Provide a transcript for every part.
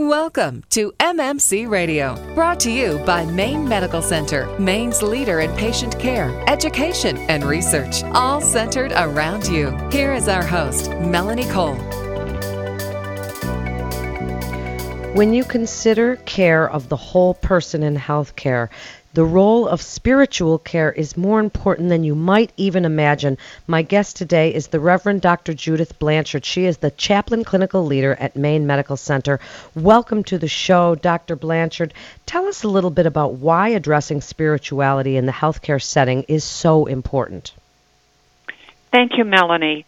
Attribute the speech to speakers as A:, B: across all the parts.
A: Welcome to MMC Radio, brought to you by Maine Medical Center, Maine's leader in patient care, education, and research, all centered around you. Here is our host, Melanie Cole.
B: When you consider care of the whole person in healthcare, the role of spiritual care is more important than you might even imagine. My guest today is the Reverend Dr. Judith Blanchard. She is the chaplain clinical leader at Maine Medical Center. Welcome to the show, Dr. Blanchard. Tell us a little bit about why addressing spirituality in the healthcare setting is so important.
C: Thank you, Melanie.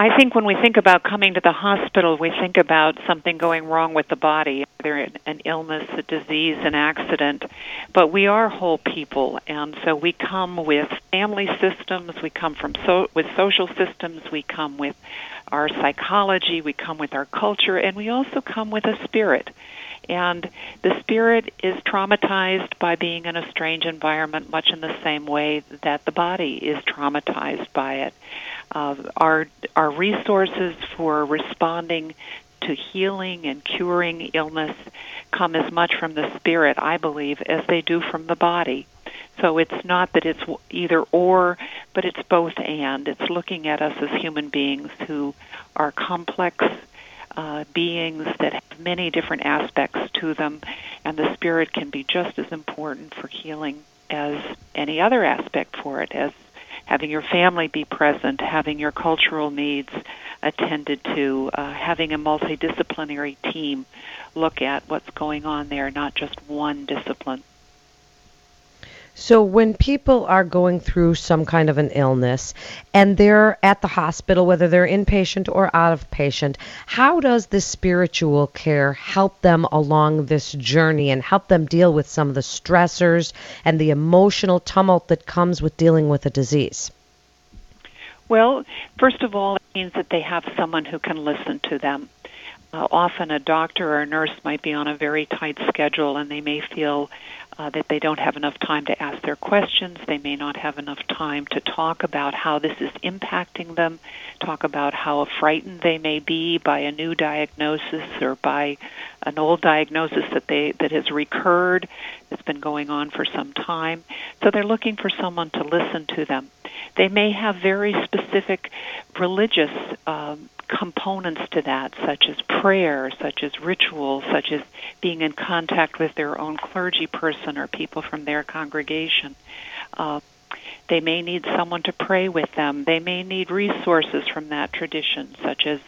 C: I think when we think about coming to the hospital, we think about something going wrong with the body, either an illness, a disease, an accident. But we are whole people, and so we come with family systems, we come from so, with social systems, we come with our psychology, we come with our culture, and we also come with a spirit. And the spirit is traumatized by being in a strange environment, much in the same way that the body is traumatized by it. Uh, our our resources for responding to healing and curing illness come as much from the spirit, I believe, as they do from the body. So it's not that it's either or, but it's both and. It's looking at us as human beings who are complex uh, beings that have many different aspects to them, and the spirit can be just as important for healing as any other aspect for it, as having your family be present, having your cultural needs attended to, uh, having a multidisciplinary team look at what's going on there, not just one discipline.
B: So, when people are going through some kind of an illness and they're at the hospital, whether they're inpatient or out of patient, how does this spiritual care help them along this journey and help them deal with some of the stressors and the emotional tumult that comes with dealing with a disease?
C: Well, first of all, it means that they have someone who can listen to them. Uh, often a doctor or a nurse might be on a very tight schedule and they may feel uh, that they don't have enough time to ask their questions. They may not have enough time to talk about how this is impacting them, talk about how frightened they may be by a new diagnosis or by an old diagnosis that they that has recurred that's been going on for some time. So they're looking for someone to listen to them. They may have very specific religious um, components to that, such as prayer, such as ritual, such as being in contact with their own clergy person or people from their congregation. Uh, they may need someone to pray with them. They may need resources from that tradition, such as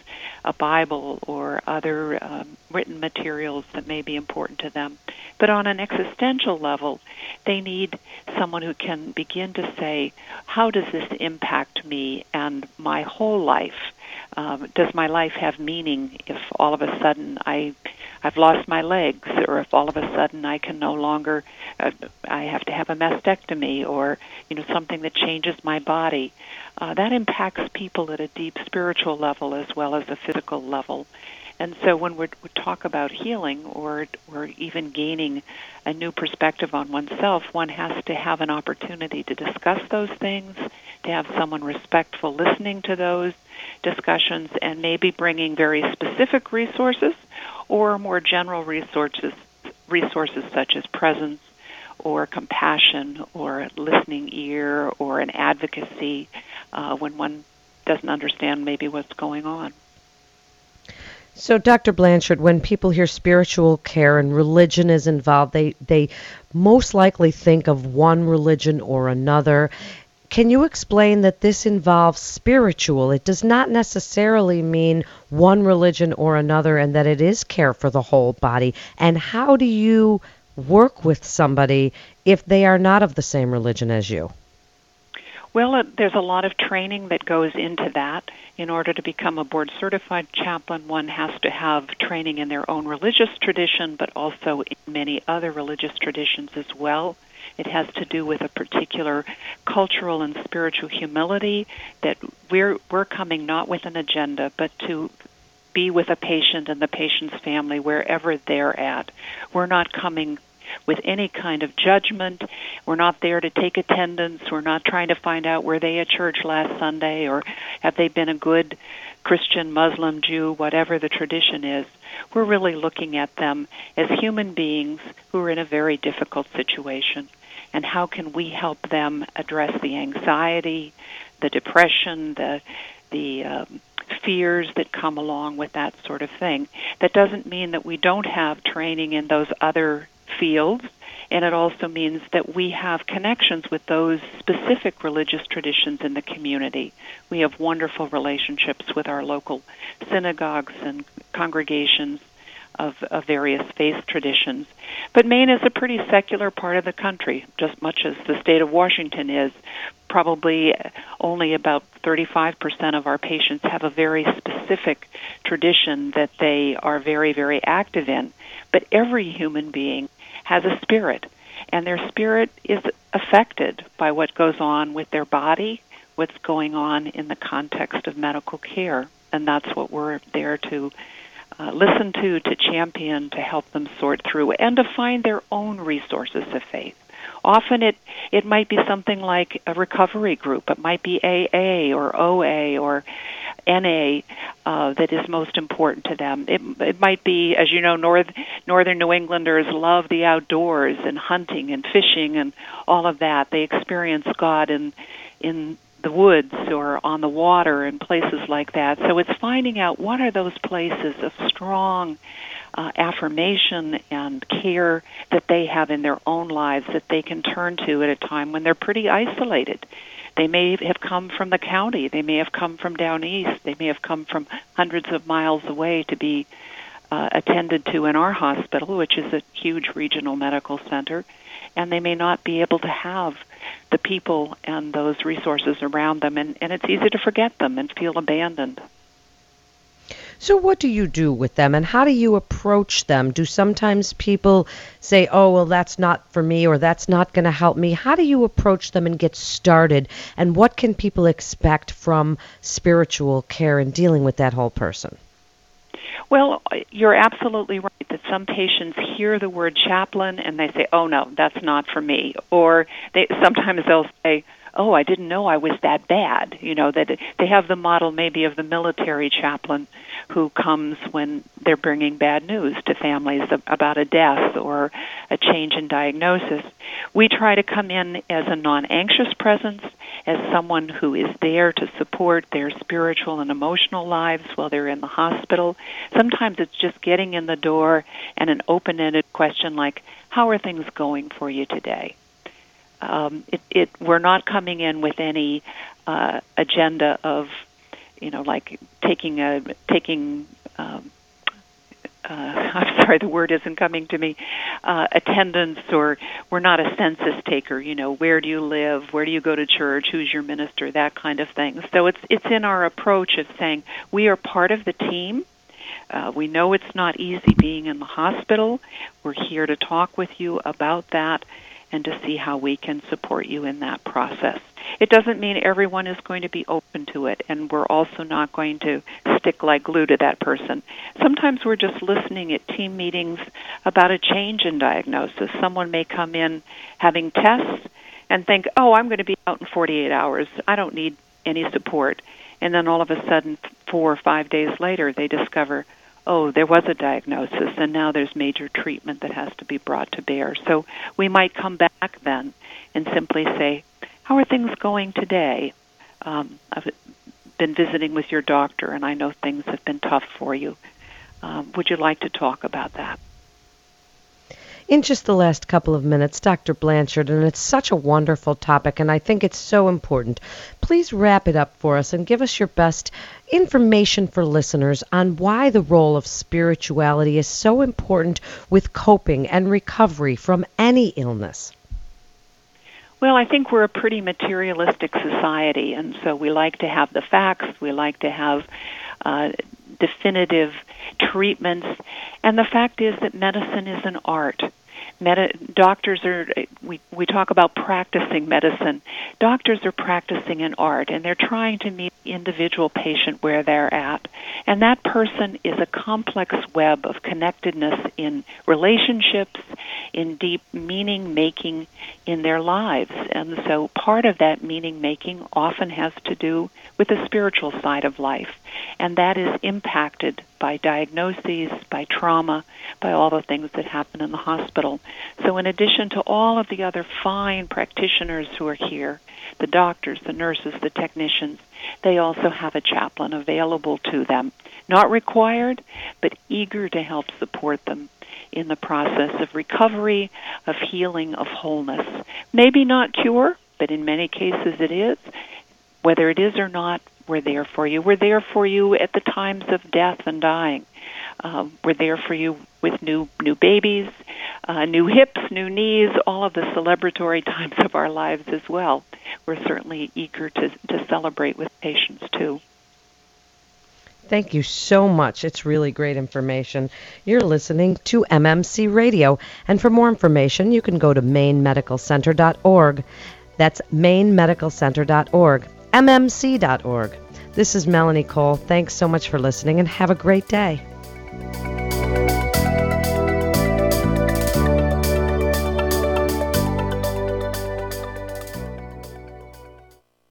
C: a Bible or other um, written materials that may be important to them. But on an existential level, they need someone who can begin to say, How does this impact me and my whole life? Um, does my life have meaning if all of a sudden I I've lost my legs, or if all of a sudden I can no longer, uh, I have to have a mastectomy, or you know something that changes my body. Uh, that impacts people at a deep spiritual level as well as a physical level. And so when we talk about healing or or even gaining a new perspective on oneself, one has to have an opportunity to discuss those things, to have someone respectful listening to those discussions, and maybe bringing very specific resources or more general resources resources such as presence or compassion or a listening ear or an advocacy uh, when one doesn't understand maybe what's going on.
B: So, Dr. Blanchard, when people hear spiritual care and religion is involved, they, they most likely think of one religion or another. Can you explain that this involves spiritual? It does not necessarily mean one religion or another, and that it is care for the whole body. And how do you work with somebody if they are not of the same religion as you?
C: Well, uh, there's a lot of training that goes into that. In order to become a board certified chaplain, one has to have training in their own religious tradition, but also in many other religious traditions as well. It has to do with a particular cultural and spiritual humility that we're we're coming not with an agenda, but to be with a patient and the patient's family wherever they're at. We're not coming with any kind of judgment. We're not there to take attendance. We're not trying to find out were they at church last Sunday or have they been a good Christian, Muslim, Jew, whatever the tradition is. we're really looking at them as human beings who are in a very difficult situation. And how can we help them address the anxiety, the depression, the the um, fears that come along with that sort of thing. That doesn't mean that we don't have training in those other fields and it also means that we have connections with those specific religious traditions in the community. We have wonderful relationships with our local synagogues and congregations of, of various faith traditions. But Maine is a pretty secular part of the country, just much as the state of Washington is. Probably only about 35% of our patients have a very specific tradition that they are very, very active in. But every human being has a spirit, and their spirit is affected by what goes on with their body, what's going on in the context of medical care, and that's what we're there to uh, listen to, to champion, to help them sort through, and to find their own resources of faith. Often it it might be something like a recovery group. It might be AA or OA or NA uh, that is most important to them. It, it might be, as you know, North, Northern New Englanders love the outdoors and hunting and fishing and all of that. They experience God in in the woods or on the water and places like that. So it's finding out what are those places of strong uh, affirmation and care that they have in their own lives that they can turn to at a time when they're pretty isolated. They may have come from the county. They may have come from down east. They may have come from hundreds of miles away to be uh, attended to in our hospital, which is a huge regional medical center. And they may not be able to have the people and those resources around them, and, and it's easy to forget them and feel abandoned.
B: So, what do you do with them and how do you approach them? Do sometimes people say, oh, well, that's not for me or that's not going to help me? How do you approach them and get started? And what can people expect from spiritual care and dealing with that whole person?
C: Well, you're absolutely right that some patients hear the word chaplain and they say, "Oh no, that's not for me." Or they sometimes they'll say, "Oh, I didn't know I was that bad." You know, that they have the model maybe of the military chaplain who comes when they're bringing bad news to families about a death or a change in diagnosis. We try to come in as a non anxious presence, as someone who is there to support their spiritual and emotional lives while they're in the hospital. Sometimes it's just getting in the door and an open ended question like, How are things going for you today? Um, it, it, we're not coming in with any uh, agenda of you know, like taking a taking. Um, uh, I'm sorry, the word isn't coming to me. Uh, attendance, or we're not a census taker. You know, where do you live? Where do you go to church? Who's your minister? That kind of thing. So it's it's in our approach of saying we are part of the team. Uh, we know it's not easy being in the hospital. We're here to talk with you about that and to see how we can support you in that process. It doesn't mean everyone is going to be open to it, and we're also not going to stick like glue to that person. Sometimes we're just listening at team meetings about a change in diagnosis. Someone may come in having tests and think, oh, I'm going to be out in 48 hours. I don't need any support. And then all of a sudden, four or five days later, they discover, oh, there was a diagnosis, and now there's major treatment that has to be brought to bear. So we might come back then and simply say, how are things going today? Um, I've been visiting with your doctor, and I know things have been tough for you. Um, would you like to talk about that?
B: In just the last couple of minutes, Dr. Blanchard, and it's such a wonderful topic, and I think it's so important. Please wrap it up for us and give us your best information for listeners on why the role of spirituality is so important with coping and recovery from any illness.
C: Well, I think we're a pretty materialistic society, and so we like to have the facts, we like to have uh, definitive treatments, and the fact is that medicine is an art. Medi- doctors are we we talk about practicing medicine. Doctors are practicing an art and they're trying to meet the individual patient where they're at. And that person is a complex web of connectedness in relationships, in deep meaning making in their lives. And so part of that meaning making often has to do with the spiritual side of life. And that is impacted by diagnoses, by trauma, by all the things that happen in the hospital. So in addition to all of the other fine practitioners who are here, the doctors, the nurses, the technicians, they also have a chaplain available to them. Not required, but eager to help support them in the process of recovery, of healing, of wholeness. Maybe not cure, but in many cases it is. Whether it is or not, we're there for you. We're there for you at the times of death and dying. Uh, we're there for you with new new babies, uh, new hips, new knees, all of the celebratory times of our lives as well. We're certainly eager to, to celebrate with patients too.
B: Thank you so much. It's really great information. You're listening to MMC Radio. And for more information, you can go to mainemedicalcenter.org. That's mainemedicalcenter.org, mmc.org. This is Melanie Cole. Thanks so much for listening and have a great day.